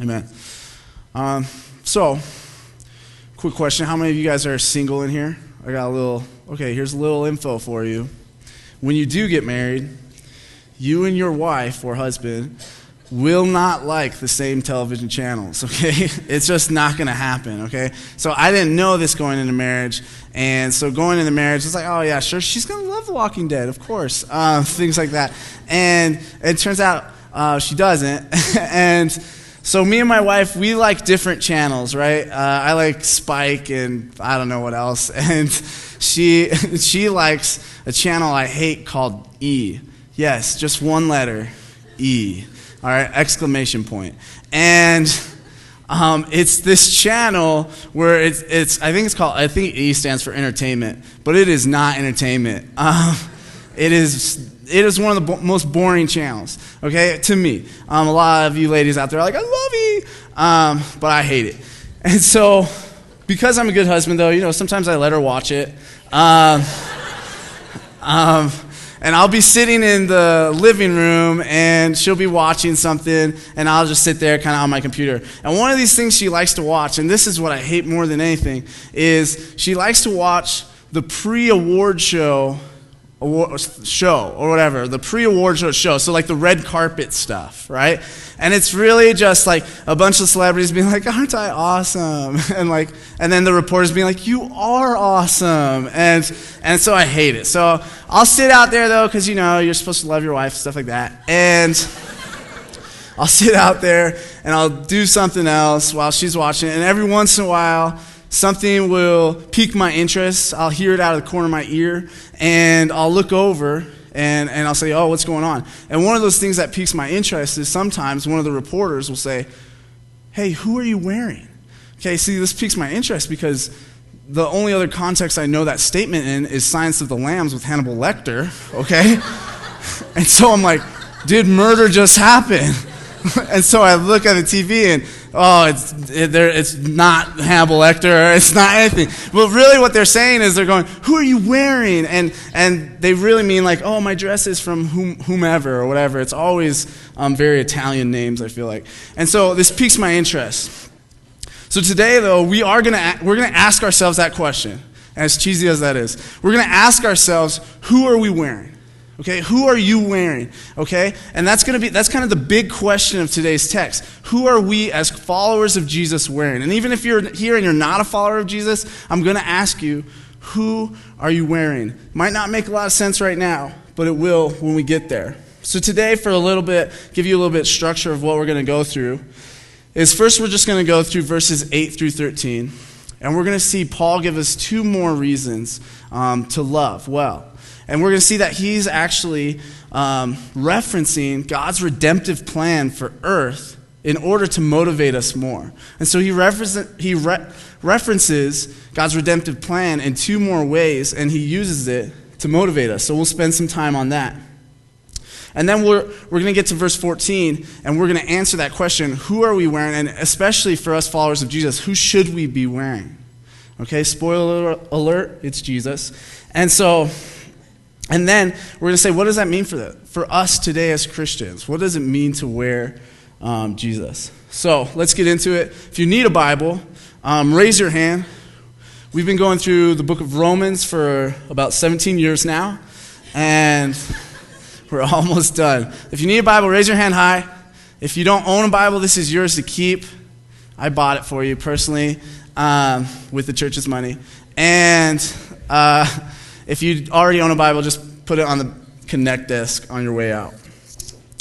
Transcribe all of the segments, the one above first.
Amen. Um, so, quick question. How many of you guys are single in here? I got a little, okay, here's a little info for you. When you do get married, you and your wife or husband will not like the same television channels, okay? It's just not gonna happen, okay? So I didn't know this going into marriage, and so going into marriage, it's like, oh yeah, sure, she's gonna love The Walking Dead, of course, uh, things like that. And it turns out uh, she doesn't, and so me and my wife, we like different channels, right? Uh, I like Spike and I don't know what else, and she she likes a channel I hate called E. Yes, just one letter, E. All right, exclamation point. And um, it's this channel where it's, it's, I think it's called, I think E stands for entertainment, but it is not entertainment. Um, it is it is one of the bo- most boring channels, okay, to me. Um, a lot of you ladies out there are like, I love you, um, but I hate it. And so, because I'm a good husband, though, you know, sometimes I let her watch it. Um, um, and I'll be sitting in the living room and she'll be watching something and I'll just sit there kind of on my computer. And one of these things she likes to watch, and this is what I hate more than anything, is she likes to watch the pre award show show or whatever, the pre award show show. So, like the red carpet stuff, right? And it's really just like a bunch of celebrities being like, Aren't I awesome? And like, and then the reporters being like, You are awesome. And, and so I hate it. So I'll sit out there though, because you know, you're supposed to love your wife, stuff like that. And I'll sit out there and I'll do something else while she's watching. And every once in a while, something will pique my interest. I'll hear it out of the corner of my ear, and I'll look over and, and I'll say, Oh, what's going on? And one of those things that piques my interest is sometimes one of the reporters will say, Hey, who are you wearing? Okay, see, this piques my interest because the only other context I know that statement in is Silence of the Lambs with Hannibal Lecter, okay? and so I'm like, Did murder just happen? and so I look at the TV and oh, it's, it, it's not Hannibal Lecter, it's not anything. But really, what they're saying is they're going, Who are you wearing? And, and they really mean, like, Oh, my dress is from whom, whomever or whatever. It's always um, very Italian names, I feel like. And so this piques my interest. So today, though, we are to we're going to ask ourselves that question, as cheesy as that is. We're going to ask ourselves, Who are we wearing? Okay, who are you wearing? Okay, and that's going to be that's kind of the big question of today's text. Who are we as followers of Jesus wearing? And even if you're here and you're not a follower of Jesus, I'm going to ask you, who are you wearing? Might not make a lot of sense right now, but it will when we get there. So today, for a little bit, give you a little bit structure of what we're going to go through. Is first we're just going to go through verses 8 through 13, and we're going to see Paul give us two more reasons um, to love well. And we're going to see that he's actually um, referencing God's redemptive plan for earth in order to motivate us more. And so he, he re- references God's redemptive plan in two more ways, and he uses it to motivate us. So we'll spend some time on that. And then we're, we're going to get to verse 14, and we're going to answer that question who are we wearing? And especially for us followers of Jesus, who should we be wearing? Okay, spoiler alert, it's Jesus. And so and then we're going to say, what does that mean for, the, for us today as Christians? What does it mean to wear um, Jesus? So let's get into it. If you need a Bible, um, raise your hand. We've been going through the book of Romans for about 17 years now, and we're almost done. If you need a Bible, raise your hand high. If you don't own a Bible, this is yours to keep. I bought it for you personally um, with the church's money. And. Uh, if you already own a Bible, just put it on the Connect desk on your way out.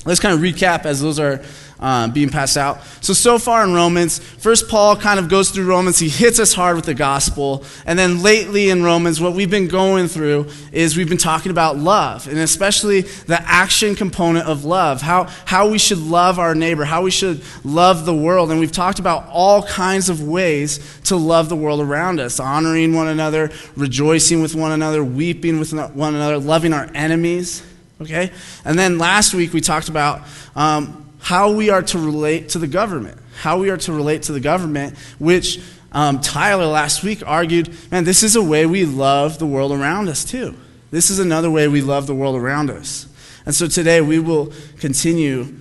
Let's kind of recap as those are um, being passed out. So, so far in Romans, first Paul kind of goes through Romans. He hits us hard with the gospel. And then lately in Romans, what we've been going through is we've been talking about love, and especially the action component of love, how, how we should love our neighbor, how we should love the world. And we've talked about all kinds of ways to love the world around us honoring one another, rejoicing with one another, weeping with one another, loving our enemies. Okay? And then last week we talked about um, how we are to relate to the government. How we are to relate to the government, which um, Tyler last week argued, man, this is a way we love the world around us too. This is another way we love the world around us. And so today we will continue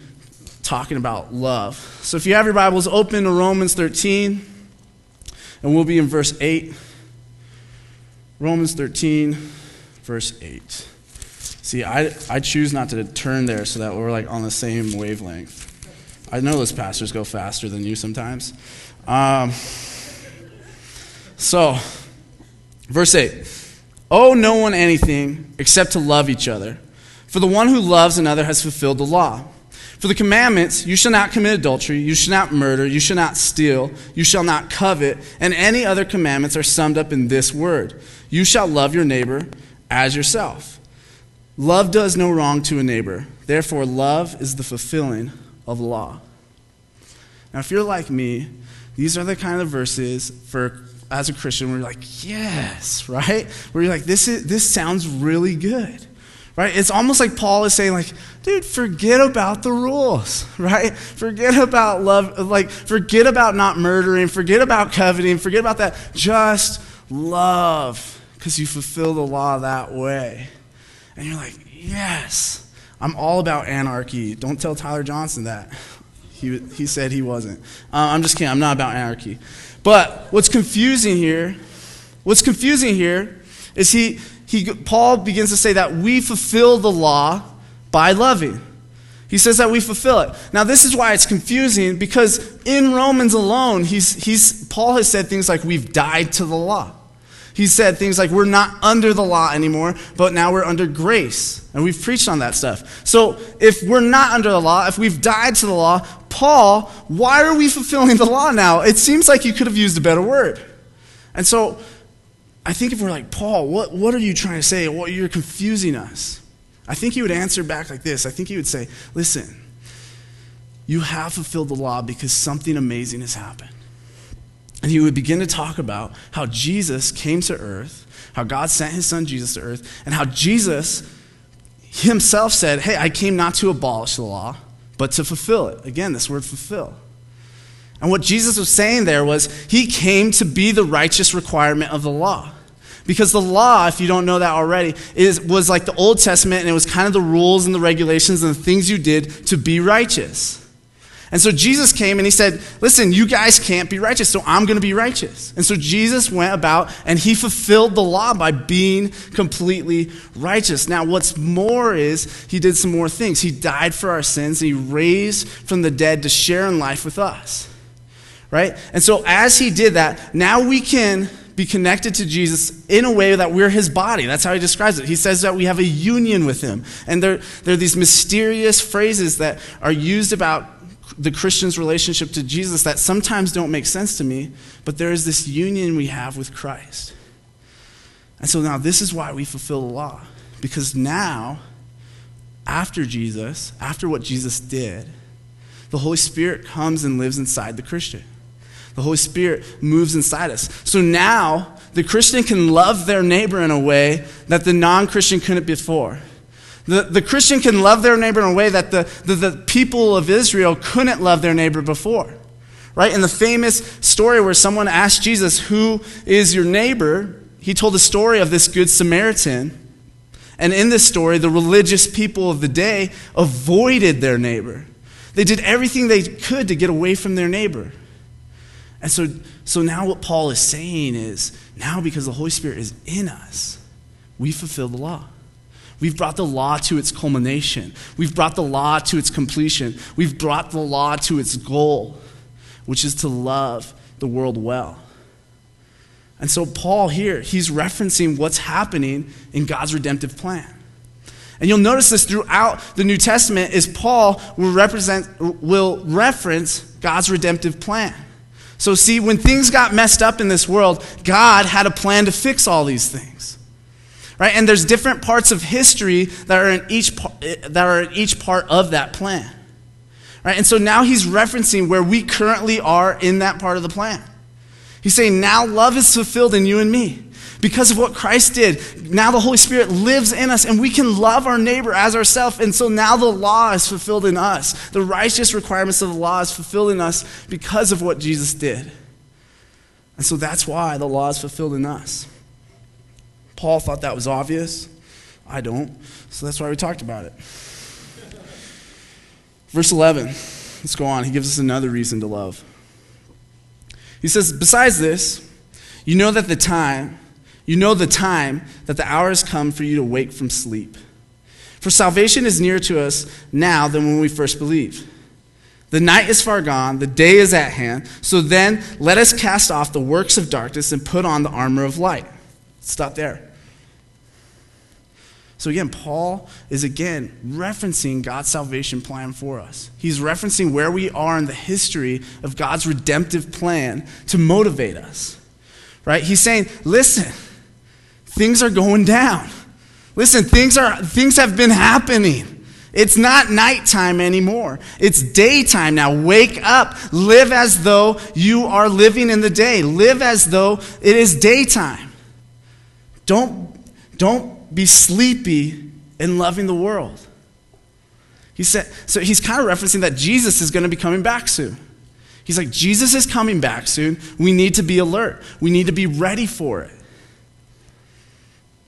talking about love. So if you have your Bibles, open to Romans 13, and we'll be in verse 8. Romans 13, verse 8. See, I, I choose not to turn there so that we're like on the same wavelength. I know those pastors go faster than you sometimes. Um, so, verse 8 Owe no one anything except to love each other. For the one who loves another has fulfilled the law. For the commandments, you shall not commit adultery, you shall not murder, you shall not steal, you shall not covet, and any other commandments are summed up in this word You shall love your neighbor as yourself. Love does no wrong to a neighbor. Therefore, love is the fulfilling of law. Now, if you're like me, these are the kind of verses for as a Christian where you're like, yes, right? Where you're like, this is this sounds really good. Right? It's almost like Paul is saying, like, dude, forget about the rules, right? Forget about love, like, forget about not murdering, forget about coveting, forget about that. Just love, because you fulfill the law that way. And you're like, yes, I'm all about anarchy. Don't tell Tyler Johnson that. He, he said he wasn't. Uh, I'm just kidding. I'm not about anarchy. But what's confusing here, what's confusing here is he, he, Paul begins to say that we fulfill the law by loving. He says that we fulfill it. Now, this is why it's confusing because in Romans alone, he's, he's, Paul has said things like we've died to the law. He said things like we're not under the law anymore, but now we're under grace. And we've preached on that stuff. So if we're not under the law, if we've died to the law, Paul, why are we fulfilling the law now? It seems like you could have used a better word. And so I think if we're like, Paul, what, what are you trying to say? Well, you're confusing us. I think he would answer back like this. I think he would say, listen, you have fulfilled the law because something amazing has happened. And he would begin to talk about how Jesus came to earth, how God sent his son Jesus to earth, and how Jesus himself said, Hey, I came not to abolish the law, but to fulfill it. Again, this word fulfill. And what Jesus was saying there was he came to be the righteous requirement of the law. Because the law, if you don't know that already, is, was like the Old Testament, and it was kind of the rules and the regulations and the things you did to be righteous. And so Jesus came and he said, Listen, you guys can't be righteous, so I'm going to be righteous. And so Jesus went about and he fulfilled the law by being completely righteous. Now, what's more is he did some more things. He died for our sins, and he raised from the dead to share in life with us. Right? And so as he did that, now we can be connected to Jesus in a way that we're his body. That's how he describes it. He says that we have a union with him. And there, there are these mysterious phrases that are used about the Christian's relationship to Jesus that sometimes don't make sense to me, but there is this union we have with Christ. And so now this is why we fulfill the law. Because now, after Jesus, after what Jesus did, the Holy Spirit comes and lives inside the Christian. The Holy Spirit moves inside us. So now, the Christian can love their neighbor in a way that the non Christian couldn't before. The, the Christian can love their neighbor in a way that the, the, the people of Israel couldn't love their neighbor before. Right? In the famous story where someone asked Jesus, Who is your neighbor? He told the story of this Good Samaritan. And in this story, the religious people of the day avoided their neighbor. They did everything they could to get away from their neighbor. And so, so now what Paul is saying is now because the Holy Spirit is in us, we fulfill the law. We've brought the law to its culmination. We've brought the law to its completion. We've brought the law to its goal, which is to love the world well. And so, Paul here, he's referencing what's happening in God's redemptive plan. And you'll notice this throughout the New Testament is Paul will represent will reference God's redemptive plan. So see, when things got messed up in this world, God had a plan to fix all these things. Right? And there's different parts of history that are in each, that are in each part of that plan. Right? And so now he's referencing where we currently are in that part of the plan. He's saying now love is fulfilled in you and me. Because of what Christ did, now the Holy Spirit lives in us and we can love our neighbor as ourselves. And so now the law is fulfilled in us. The righteous requirements of the law is fulfilled in us because of what Jesus did. And so that's why the law is fulfilled in us. Paul thought that was obvious. I don't. So that's why we talked about it. Verse 11. Let's go on. He gives us another reason to love. He says, Besides this, you know that the time, you know the time that the hour has come for you to wake from sleep. For salvation is nearer to us now than when we first believed. The night is far gone, the day is at hand. So then, let us cast off the works of darkness and put on the armor of light. Stop there. So again, Paul is again referencing God's salvation plan for us. He's referencing where we are in the history of God's redemptive plan to motivate us. Right? He's saying, listen, things are going down. Listen, things are things have been happening. It's not nighttime anymore. It's daytime now. Wake up. Live as though you are living in the day. Live as though it is daytime. Don't, don't be sleepy in loving the world. He said, so he's kind of referencing that Jesus is going to be coming back soon. He's like, Jesus is coming back soon. We need to be alert. We need to be ready for it.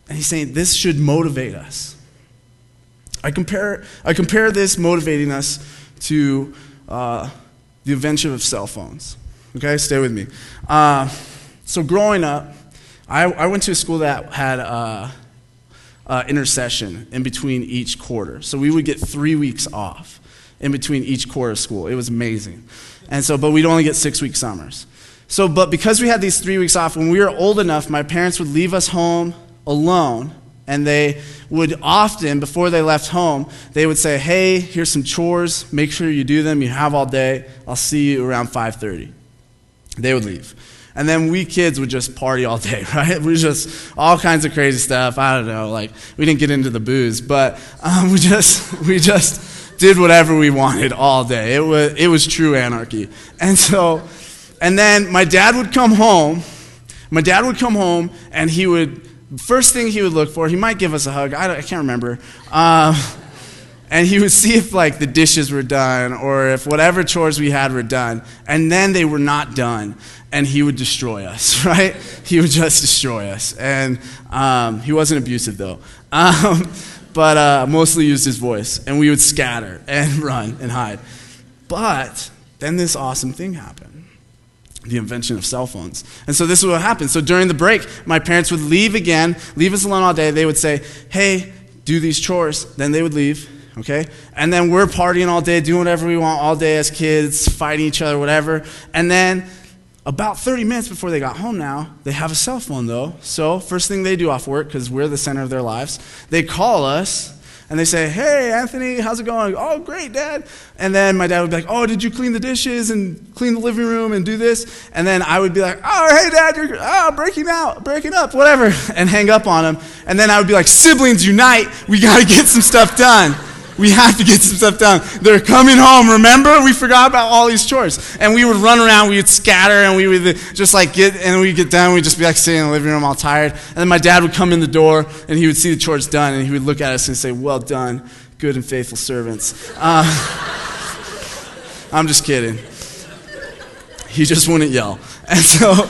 And he's saying this should motivate us. I compare, I compare this motivating us to uh, the invention of cell phones. Okay, stay with me. Uh, so, growing up, I, I, went to a school that had uh, uh, intersession in between each quarter. So we would get three weeks off in between each quarter of school. It was amazing. And so, but we'd only get six week summers. So, but because we had these three weeks off, when we were old enough, my parents would leave us home alone. And they would often, before they left home, they would say, hey, here's some chores. Make sure you do them. You have all day. I'll see you around 5.30. They would leave. And then we kids would just party all day, right? We just all kinds of crazy stuff. I don't know, like we didn't get into the booze, but um, we just we just did whatever we wanted all day. It was it was true anarchy. And so, and then my dad would come home. My dad would come home, and he would first thing he would look for. He might give us a hug. I, I can't remember. Uh, and he would see if like the dishes were done or if whatever chores we had were done. And then they were not done. And he would destroy us right? He would just destroy us. And um, he wasn't abusive though. Um, but uh, mostly used his voice. And we would scatter and run and hide. But then this awesome thing happened. The invention of cell phones. And so this is what happened. So during the break, my parents would leave again, leave us alone all day. They would say, hey, do these chores. Then they would leave okay? And then we're partying all day, doing whatever we want all day as kids, fighting each other, whatever. And then about 30 minutes before they got home now, they have a cell phone though. So, first thing they do off work, because we're the center of their lives, they call us and they say, Hey, Anthony, how's it going? Oh, great, Dad. And then my dad would be like, Oh, did you clean the dishes and clean the living room and do this? And then I would be like, Oh, hey, Dad, you're oh, breaking out, breaking up, whatever, and hang up on him. And then I would be like, Siblings unite, we got to get some stuff done. We have to get some stuff done. They're coming home. Remember? We forgot about all these chores. And we would run around, we would scatter, and we would just like get, and we'd get done. We'd just be like sitting in the living room all tired. And then my dad would come in the door, and he would see the chores done, and he would look at us and say, Well done, good and faithful servants. Uh, I'm just kidding. He just wouldn't yell. And so.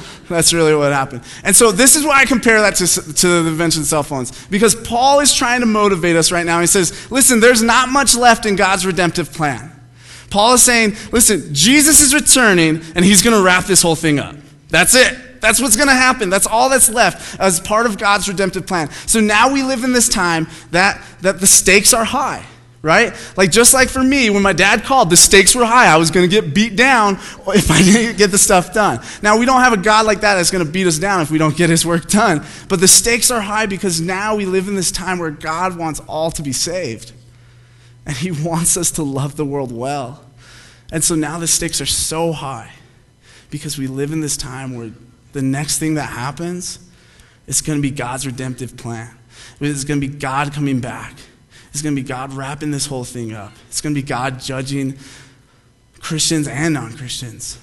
That's really what happened. And so this is why I compare that to, to the invention of cell phones. Because Paul is trying to motivate us right now. He says, listen, there's not much left in God's redemptive plan. Paul is saying, listen, Jesus is returning and he's going to wrap this whole thing up. That's it. That's what's going to happen. That's all that's left as part of God's redemptive plan. So now we live in this time that, that the stakes are high right? Like just like for me, when my dad called, the stakes were high. I was going to get beat down if I didn't get the stuff done. Now we don't have a God like that that's going to beat us down if we don't get His work done. But the stakes are high because now we live in this time where God wants all to be saved, and He wants us to love the world well. And so now the stakes are so high because we live in this time where the next thing that happens is going to be God's redemptive plan. It's going to be God coming back. It's going to be God wrapping this whole thing up. It's going to be God judging Christians and non Christians.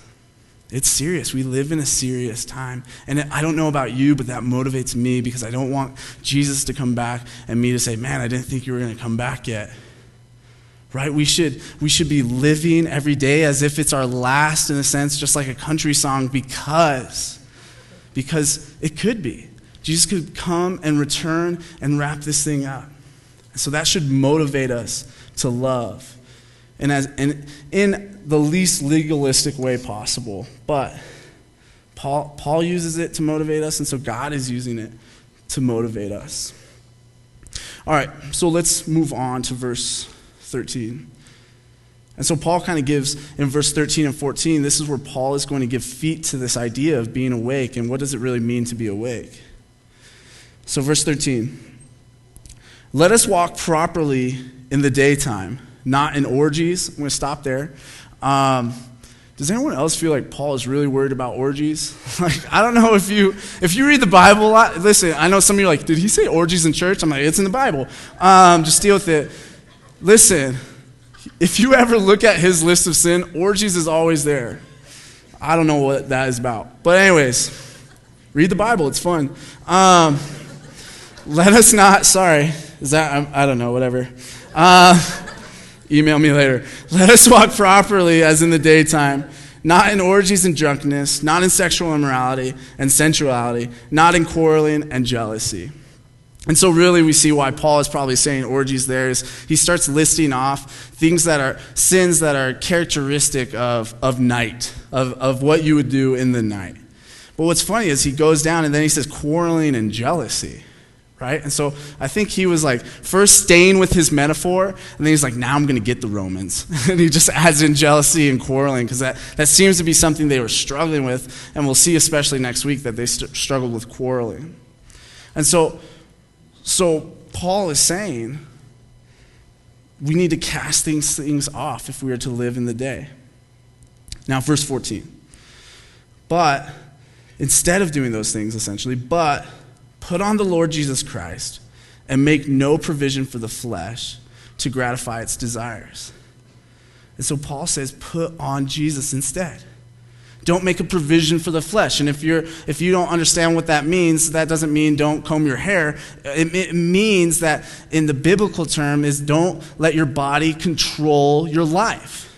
It's serious. We live in a serious time. And I don't know about you, but that motivates me because I don't want Jesus to come back and me to say, man, I didn't think you were going to come back yet. Right? We should, we should be living every day as if it's our last, in a sense, just like a country song, because, because it could be. Jesus could come and return and wrap this thing up. So that should motivate us to love and as in, in the least legalistic way possible. But Paul, Paul uses it to motivate us, and so God is using it to motivate us. All right, so let's move on to verse 13. And so Paul kind of gives in verse 13 and 14, this is where Paul is going to give feet to this idea of being awake and what does it really mean to be awake. So, verse 13 Let us walk properly in the daytime, not in orgies. I'm going to stop there. Um, does anyone else feel like Paul is really worried about orgies? like, I don't know if you if you read the Bible a lot. Listen, I know some of you are like, did he say orgies in church? I'm like, it's in the Bible. Um, just deal with it. Listen, if you ever look at his list of sin, orgies is always there. I don't know what that is about. But, anyways, read the Bible, it's fun. Um, let us not, sorry, is that, I, I don't know, whatever. Uh, email me later. Let us walk properly as in the daytime, not in orgies and drunkenness, not in sexual immorality and sensuality, not in quarreling and jealousy. And so, really, we see why Paul is probably saying orgies there is he starts listing off things that are sins that are characteristic of, of night, of, of what you would do in the night. But what's funny is he goes down and then he says quarreling and jealousy, right? And so I think he was like first staying with his metaphor, and then he's like, now I'm going to get the Romans. and he just adds in jealousy and quarreling because that, that seems to be something they were struggling with. And we'll see, especially next week, that they st- struggled with quarreling. And so, so Paul is saying we need to cast these things off if we are to live in the day. Now, verse 14. But instead of doing those things, essentially, but put on the Lord Jesus Christ and make no provision for the flesh to gratify its desires. And so Paul says, put on Jesus instead. Don't make a provision for the flesh. And if, you're, if you don't understand what that means, that doesn't mean don't comb your hair. It, it means that in the biblical term is don't let your body control your life.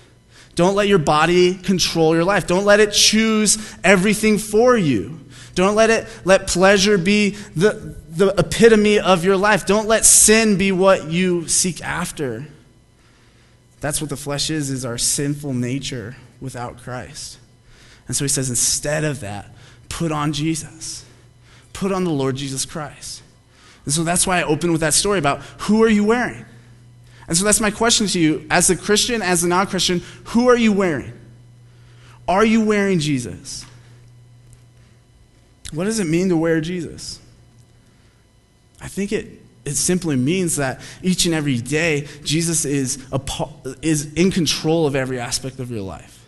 Don't let your body control your life. Don't let it choose everything for you. Don't let it let pleasure be the, the epitome of your life. Don't let sin be what you seek after. That's what the flesh is, is our sinful nature without Christ. And so he says, instead of that, put on Jesus. Put on the Lord Jesus Christ. And so that's why I opened with that story about who are you wearing? And so that's my question to you as a Christian, as a non Christian, who are you wearing? Are you wearing Jesus? What does it mean to wear Jesus? I think it, it simply means that each and every day, Jesus is, a, is in control of every aspect of your life.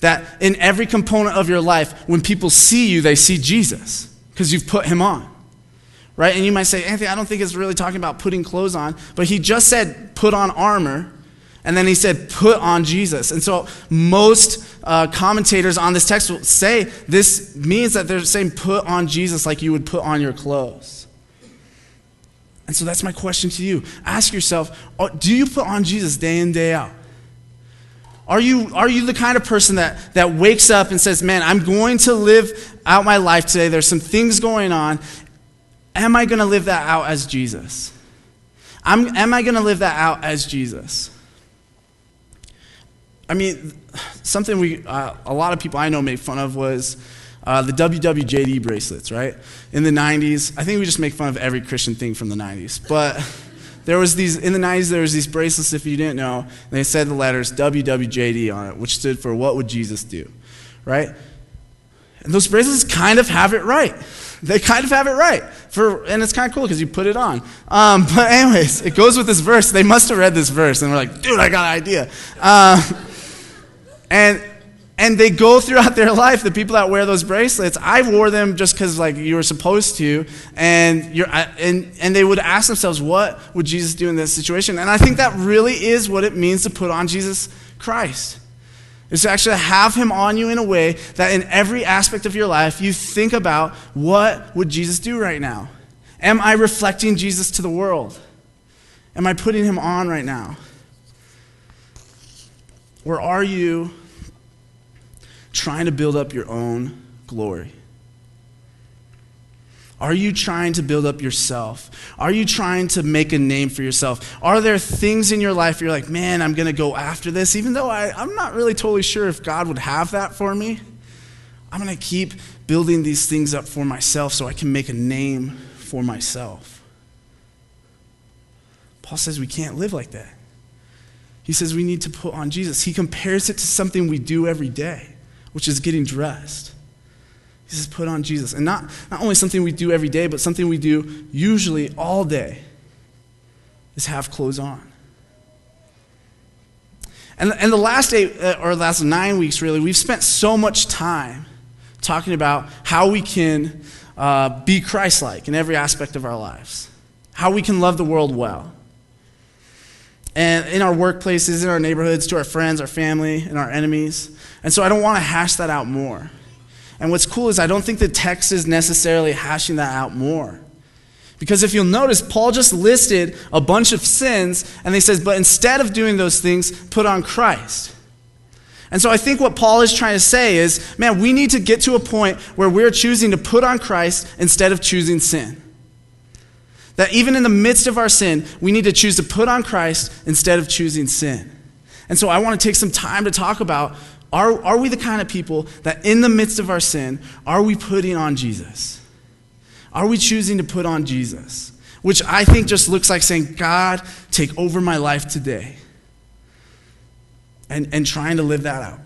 That in every component of your life, when people see you, they see Jesus because you've put him on. Right? And you might say, Anthony, I don't think it's really talking about putting clothes on. But he just said, put on armor. And then he said, put on Jesus. And so most uh, commentators on this text will say this means that they're saying, put on Jesus like you would put on your clothes. And so that's my question to you. Ask yourself, oh, do you put on Jesus day in, day out? Are you, are you the kind of person that, that wakes up and says, Man, I'm going to live out my life today? There's some things going on. Am I going to live that out as Jesus? I'm, am I going to live that out as Jesus? I mean, something we, uh, a lot of people I know made fun of was uh, the WWJD bracelets, right? In the 90s. I think we just make fun of every Christian thing from the 90s. But there was these, in the 90s, there was these bracelets, if you didn't know, they said the letters WWJD on it, which stood for What Would Jesus Do? Right? And those bracelets kind of have it right. They kind of have it right. For, and it's kind of cool because you put it on. Um, but, anyways, it goes with this verse. They must have read this verse and we're like, dude, I got an idea. Uh, and and they go throughout their life the people that wear those bracelets. I wore them just because like you were supposed to and you're and and they would ask themselves what would jesus do in this situation? And i think that really is what it means to put on jesus christ. Is to actually have him on you in a way that in every aspect of your life you think about what would jesus do right now? Am i reflecting jesus to the world? Am i putting him on right now or are you trying to build up your own glory? Are you trying to build up yourself? Are you trying to make a name for yourself? Are there things in your life you're like, man, I'm going to go after this, even though I, I'm not really totally sure if God would have that for me? I'm going to keep building these things up for myself so I can make a name for myself. Paul says we can't live like that. He says we need to put on Jesus. He compares it to something we do every day, which is getting dressed. He says, put on Jesus. And not, not only something we do every day, but something we do usually all day is have clothes on. And, and the last eight, uh, or last nine weeks, really, we've spent so much time talking about how we can uh, be Christ like in every aspect of our lives, how we can love the world well and in our workplaces, in our neighborhoods, to our friends, our family, and our enemies. And so I don't want to hash that out more. And what's cool is I don't think the text is necessarily hashing that out more. Because if you'll notice, Paul just listed a bunch of sins, and he says, but instead of doing those things, put on Christ. And so I think what Paul is trying to say is, man, we need to get to a point where we're choosing to put on Christ instead of choosing sin. That even in the midst of our sin, we need to choose to put on Christ instead of choosing sin. And so I want to take some time to talk about are, are we the kind of people that in the midst of our sin, are we putting on Jesus? Are we choosing to put on Jesus? Which I think just looks like saying, God, take over my life today. And, and trying to live that out.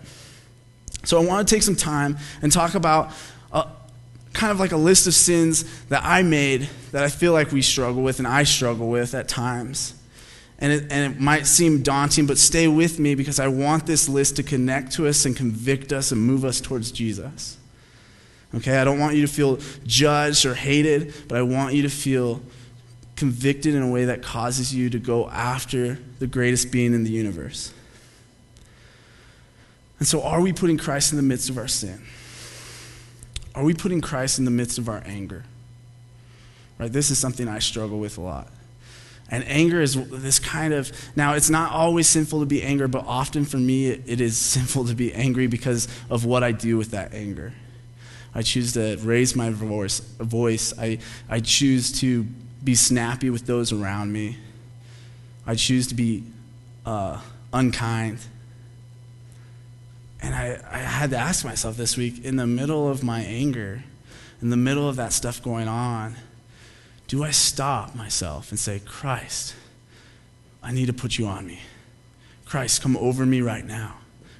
So I want to take some time and talk about kind of like a list of sins that I made that I feel like we struggle with and I struggle with at times. And it, and it might seem daunting, but stay with me because I want this list to connect to us and convict us and move us towards Jesus. Okay, I don't want you to feel judged or hated, but I want you to feel convicted in a way that causes you to go after the greatest being in the universe. And so, are we putting Christ in the midst of our sin? Are we putting Christ in the midst of our anger? Right? This is something I struggle with a lot. And anger is this kind of, now it's not always sinful to be angry, but often for me it, it is sinful to be angry because of what I do with that anger. I choose to raise my voice. voice. I, I choose to be snappy with those around me. I choose to be uh, unkind. And I, I had to ask myself this week, in the middle of my anger, in the middle of that stuff going on, do I stop myself and say, Christ, I need to put you on me. Christ, come over me right now.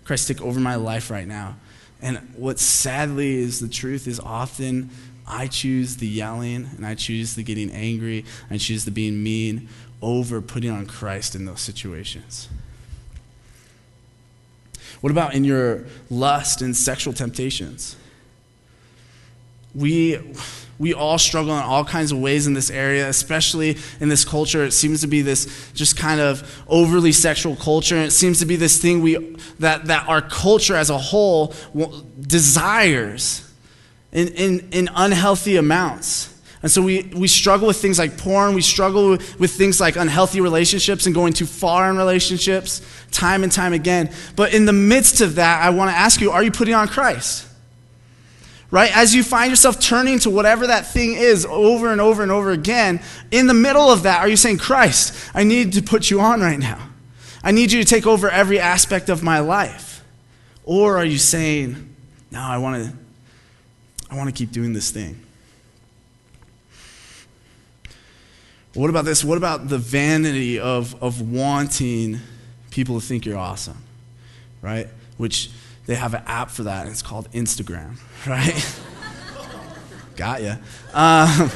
Christ, take over my life right now. And what sadly is the truth is often I choose the yelling and I choose the getting angry, I choose the being mean over putting on Christ in those situations. What about in your lust and sexual temptations? We, we all struggle in all kinds of ways in this area, especially in this culture. It seems to be this just kind of overly sexual culture. And it seems to be this thing we, that, that our culture as a whole desires in, in, in unhealthy amounts. And so we, we struggle with things like porn. We struggle with, things like unhealthy relationships and going too far in relationships time and time again. But in the midst of that, I want to ask you are you putting on Christ? Right? As you find yourself turning to whatever that thing is over and over and over again, in the middle of that, are you saying, Christ, I need to put you on right now? I need you to take over every aspect of my life. Or are you saying, no, I want to I want to keep doing this thing. What about this? What about the vanity of, of wanting people to think you're awesome, right? Which they have an app for that, and it's called Instagram, right? Got ya. Um,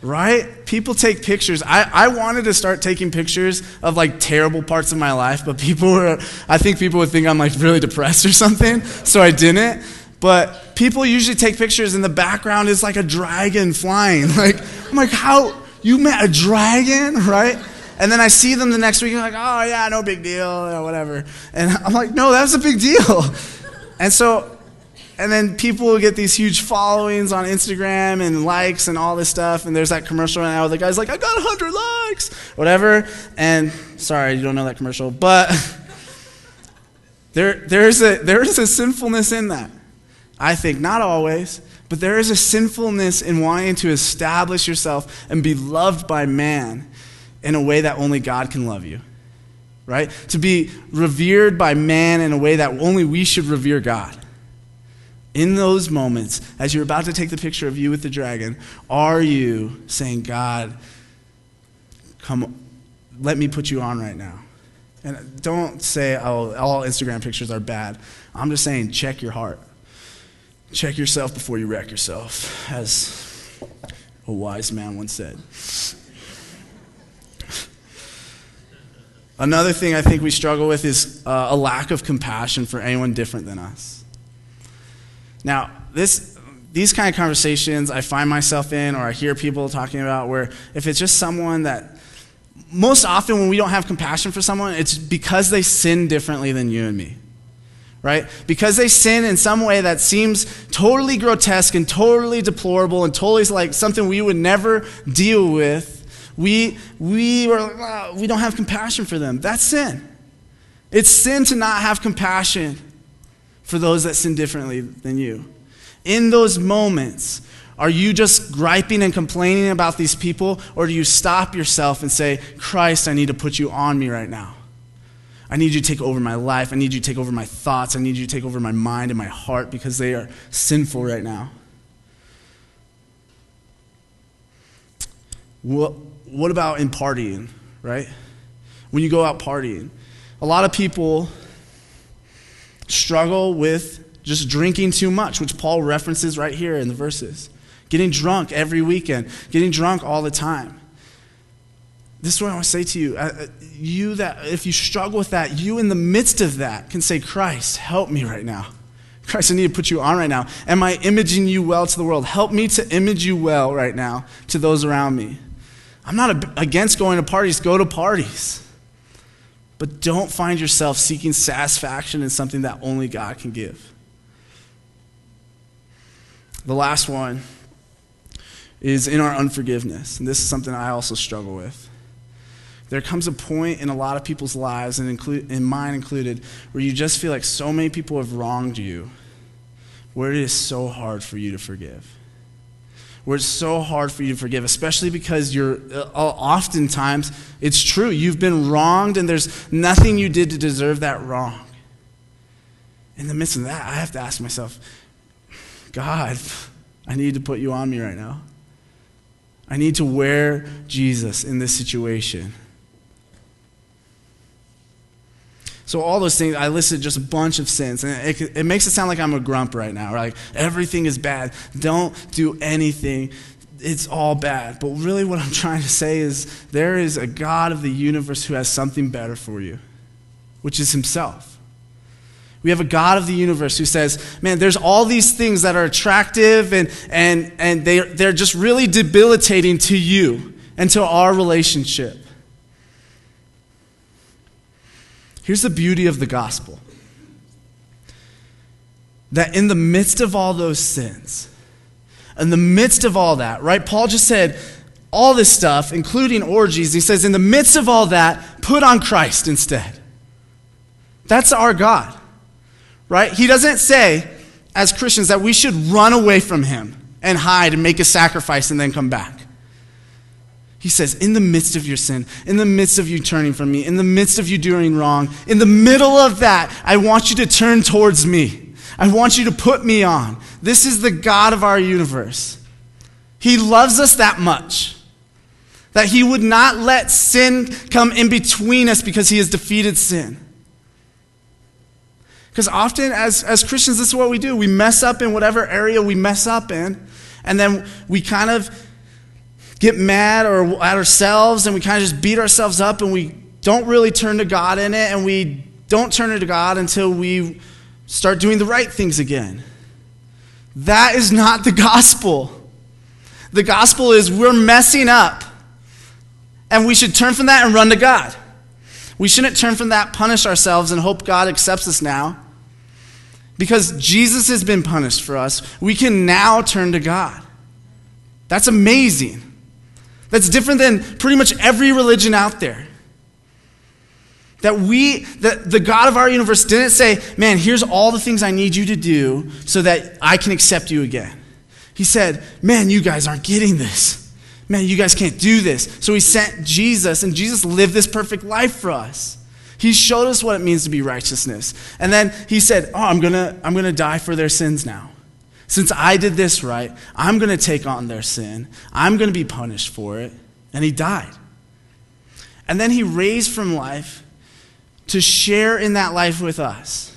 right? People take pictures. I, I wanted to start taking pictures of like terrible parts of my life, but people were, I think people would think I'm like really depressed or something, so I didn't. But people usually take pictures, and the background is like a dragon flying. Like, I'm like, how? You met a dragon, right? And then I see them the next week, and I'm like, oh, yeah, no big deal, or whatever. And I'm like, no, that's a big deal. And so, and then people get these huge followings on Instagram and likes and all this stuff. And there's that commercial right now where the guy's like, I got 100 likes, whatever. And sorry, you don't know that commercial, but there, there's, a, there is a sinfulness in that. I think, not always, But there is a sinfulness in wanting to establish yourself and be loved by man in a way that only God can love you. Right? To be revered by man in a way that only we should revere God. In those moments, as you're about to take the picture of you with the dragon, are you saying, God, come, let me put you on right now? And don't say, oh, all Instagram pictures are bad. I'm just saying, check your heart. Check yourself before you wreck yourself, as a wise man once said. Another thing I think we struggle with is uh, a lack of compassion for anyone different than us. Now, this, these kind of conversations I find myself in, or I hear people talking about, where if it's just someone that, most often when we don't have compassion for someone, it's because they sin differently than you and me. Right? Because they sin in some way that seems totally grotesque and totally deplorable and totally like something we would never deal with, we, we, uh, we don't have compassion for them. That's sin. It's sin to not have compassion for those that sin differently than you. In those moments, are you just griping and complaining about these people, or do you stop yourself and say, Christ, I need to put you on me right now? I need you to take over my life. I need you to take over my thoughts. I need you to take over my mind and my heart because they are sinful right now. What, what about in partying, right? When you go out partying, a lot of people struggle with just drinking too much, which Paul references right here in the verses. Getting drunk every weekend, getting drunk all the time. This is what I want to say to you. Uh, uh, you that, if you struggle with that, you in the midst of that can say, Christ, help me right now. Christ, I need to put you on right now. Am I imaging you well to the world? Help me to image you well right now to those around me. I'm not against going to parties, go to parties. But don't find yourself seeking satisfaction in something that only God can give. The last one is in our unforgiveness. And this is something I also struggle with. There comes a point in a lot of people's lives, and include, in mine included, where you just feel like so many people have wronged you, where it is so hard for you to forgive where it's so hard for you to forgive, especially because you're uh, oftentimes, it's true, you've been wronged and there's nothing you did to deserve that wrong. In the midst of that, I have to ask myself, God, I need to put you on me right now. I need to wear Jesus in this situation. So all those things, I listed just a bunch of sins. And it, it makes it sound like I'm a grump right now. Like everything is bad. Don't do anything. It's all bad. But really what I'm trying to say is there is a God of the universe who has something better for you, which is himself. We have a God of the universe who says, man, there's all these things that are attractive and, and, and they, they're just really debilitating to you and to our relationship. Here's the beauty of the gospel that in the midst of all those sins, in the midst of all that, right? Paul just said all this stuff, including orgies. He says, in the midst of all that, put on Christ instead. That's our God, right? He doesn't say, as Christians, that we should run away from him and hide and make a sacrifice and then come back. He says, in the midst of your sin, in the midst of you turning from me, in the midst of you doing wrong, in the middle of that, I want you to turn towards me. I want you to put me on. This is the God of our universe. He loves us that much that he would not let sin come in between us because he has defeated sin. Because often, as, as Christians, this is what we do. We mess up in whatever area we mess up in, and then we kind of get mad or at ourselves and we kind of just beat ourselves up and we don't really turn to God in it and we don't turn to God until we start doing the right things again. That is not the gospel. The gospel is we're messing up and we should turn from that and run to God. We shouldn't turn from that, punish ourselves, and hope God accepts us now. Because Jesus has been punished for us, we can now turn to God. That's amazing. That's different than pretty much every religion out there. That we, that the God of our universe didn't say, man, here's all the things I need you to do so that I can accept you again. He said, Man, you guys aren't getting this. Man, you guys can't do this. So he sent Jesus, and Jesus lived this perfect life for us. He showed us what it means to be righteousness. And then he said, Oh, I'm going to I'm going to die for their sins now. Since I did this right, I'm going to take on their sin. I'm going to be punished for it. And he died. And then he raised from life to share in that life with us.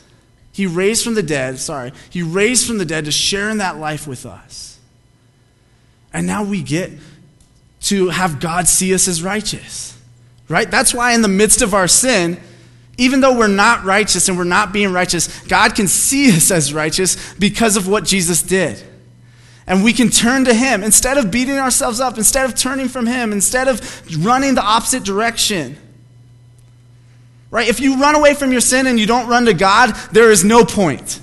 He raised from the dead, sorry, he raised from the dead to share in that life with us. And now we get to have God see us as righteous. Right? That's why, in the midst of our sin, even though we're not righteous and we're not being righteous, God can see us as righteous because of what Jesus did. And we can turn to Him instead of beating ourselves up, instead of turning from Him, instead of running the opposite direction. Right? If you run away from your sin and you don't run to God, there is no point.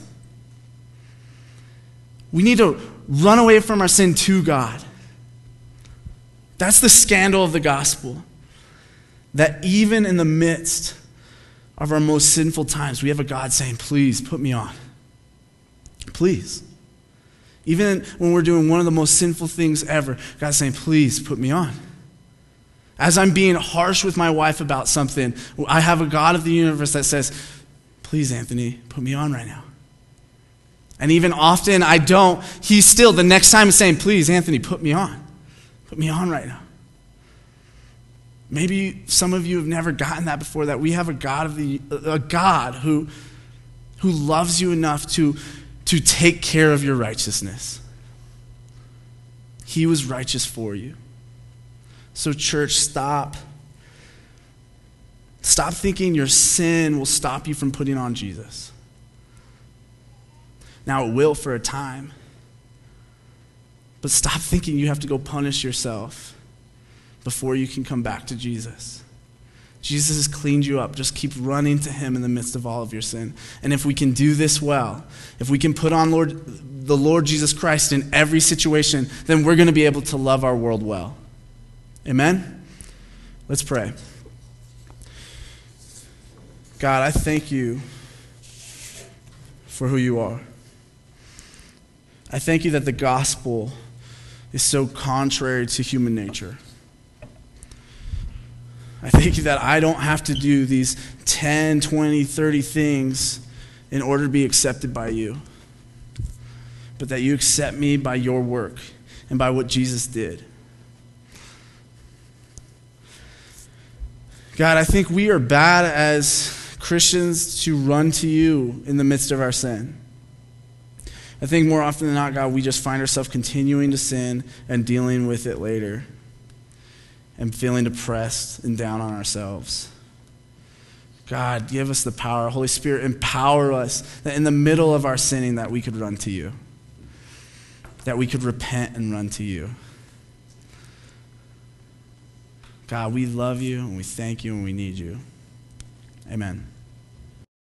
We need to run away from our sin to God. That's the scandal of the gospel. That even in the midst of our most sinful times, we have a God saying, Please put me on. Please. Even when we're doing one of the most sinful things ever, God's saying, Please put me on. As I'm being harsh with my wife about something, I have a God of the universe that says, Please, Anthony, put me on right now. And even often I don't, he's still, the next time, saying, Please, Anthony, put me on. Put me on right now. Maybe some of you have never gotten that before that we have a God of the a God who who loves you enough to to take care of your righteousness. He was righteous for you. So church, stop Stop thinking your sin will stop you from putting on Jesus. Now, it will for a time. But stop thinking you have to go punish yourself before you can come back to Jesus. Jesus has cleaned you up. Just keep running to him in the midst of all of your sin. And if we can do this well, if we can put on Lord, the Lord Jesus Christ in every situation, then we're going to be able to love our world well. Amen? Let's pray. God, I thank you for who you are. I thank you that the gospel is so contrary to human nature. I thank you that I don't have to do these 10, 20, 30 things in order to be accepted by you, but that you accept me by your work and by what Jesus did. God, I think we are bad as Christians to run to you in the midst of our sin. I think more often than not, God, we just find ourselves continuing to sin and dealing with it later and feeling depressed and down on ourselves. God, give us the power. Holy Spirit, empower us that in the middle of our sinning that we could run to you. That we could repent and run to you. God, we love you and we thank you and we need you. Amen.